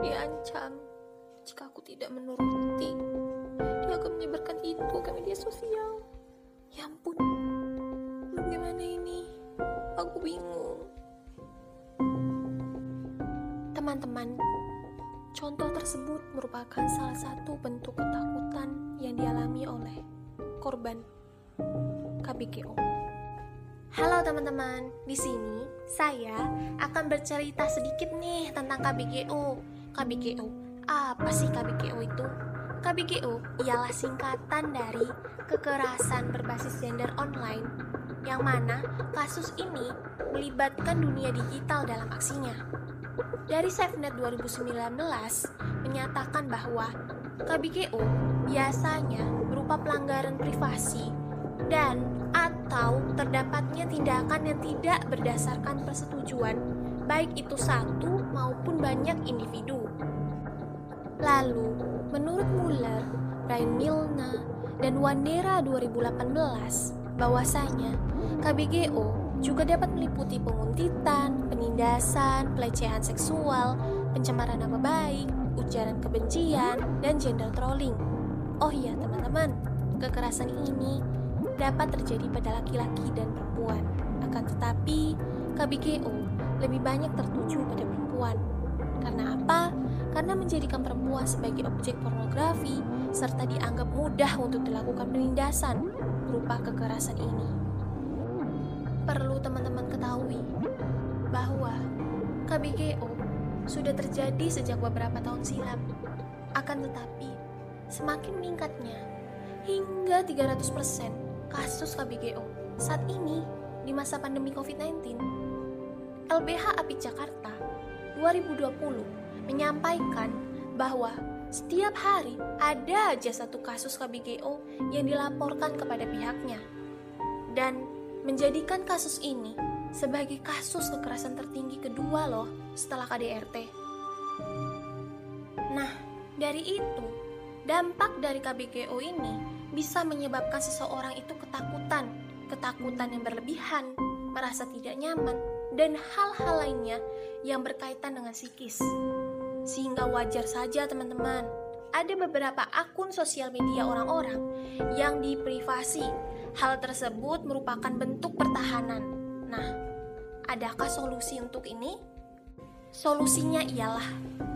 diancam jika aku tidak menuruti. Dia akan menyebarkan itu ke media sosial. Ya ampun, bagaimana ini? Aku bingung. Teman-teman, contoh tersebut merupakan salah satu bentuk ketakutan yang dialami oleh korban KBGO. Halo teman-teman, di sini saya akan bercerita sedikit nih tentang KBGO. KBGO, apa sih KBGO itu? KBGO ialah singkatan dari kekerasan berbasis gender online, yang mana kasus ini melibatkan dunia digital dalam aksinya. Dari SafeNet 2019 menyatakan bahwa KBGO biasanya berupa pelanggaran privasi dan atau terdapatnya tindakan yang tidak berdasarkan persetujuan baik itu satu maupun banyak individu. Lalu, menurut Muller, Brian Milner, dan Wandera 2018, bahwasanya KBGO juga dapat meliputi penguntitan, penindasan, pelecehan seksual, pencemaran nama baik, ujaran kebencian, dan gender trolling. Oh iya teman-teman, kekerasan ini dapat terjadi pada laki-laki dan perempuan. Akan tetapi, KBGO lebih banyak tertuju pada perempuan. Karena apa? Karena menjadikan perempuan sebagai objek pornografi serta dianggap mudah untuk dilakukan penindasan berupa kekerasan ini. Perlu teman-teman ketahui bahwa KBGO sudah terjadi sejak beberapa tahun silam. Akan tetapi, semakin meningkatnya hingga 300% kasus KBGO saat ini di masa pandemi COVID-19. LBH API Jakarta 2020 menyampaikan bahwa setiap hari ada aja satu kasus KBGO yang dilaporkan kepada pihaknya dan menjadikan kasus ini sebagai kasus kekerasan tertinggi kedua loh setelah KDRT. Nah, dari itu, dampak dari KBGO ini bisa menyebabkan seseorang itu ketakutan, ketakutan yang berlebihan, merasa tidak nyaman, dan hal-hal lainnya yang berkaitan dengan psikis. Sehingga wajar saja teman-teman, ada beberapa akun sosial media orang-orang yang diprivasi. Hal tersebut merupakan bentuk pertahanan. Nah, adakah solusi untuk ini? Solusinya ialah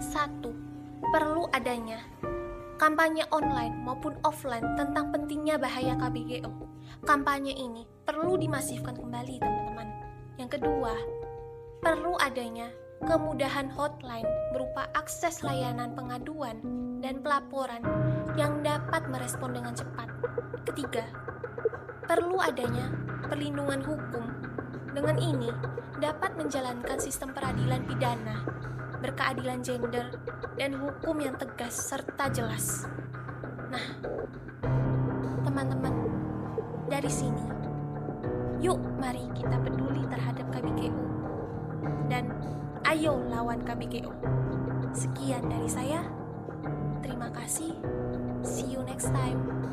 satu, perlu adanya kampanye online maupun offline tentang pentingnya bahaya KBGO. Kampanye ini perlu dimasifkan kembali, teman-teman. Yang kedua, perlu adanya kemudahan hotline berupa akses layanan pengaduan dan pelaporan yang dapat merespon dengan cepat. Ketiga, perlu adanya perlindungan hukum. Dengan ini, dapat menjalankan sistem peradilan pidana berkeadilan gender, dan hukum yang tegas serta jelas. Nah, teman-teman, dari sini, yuk mari kita peduli terhadap KBGU dan ayo lawan KBGU. Sekian dari saya. Terima kasih. See you next time.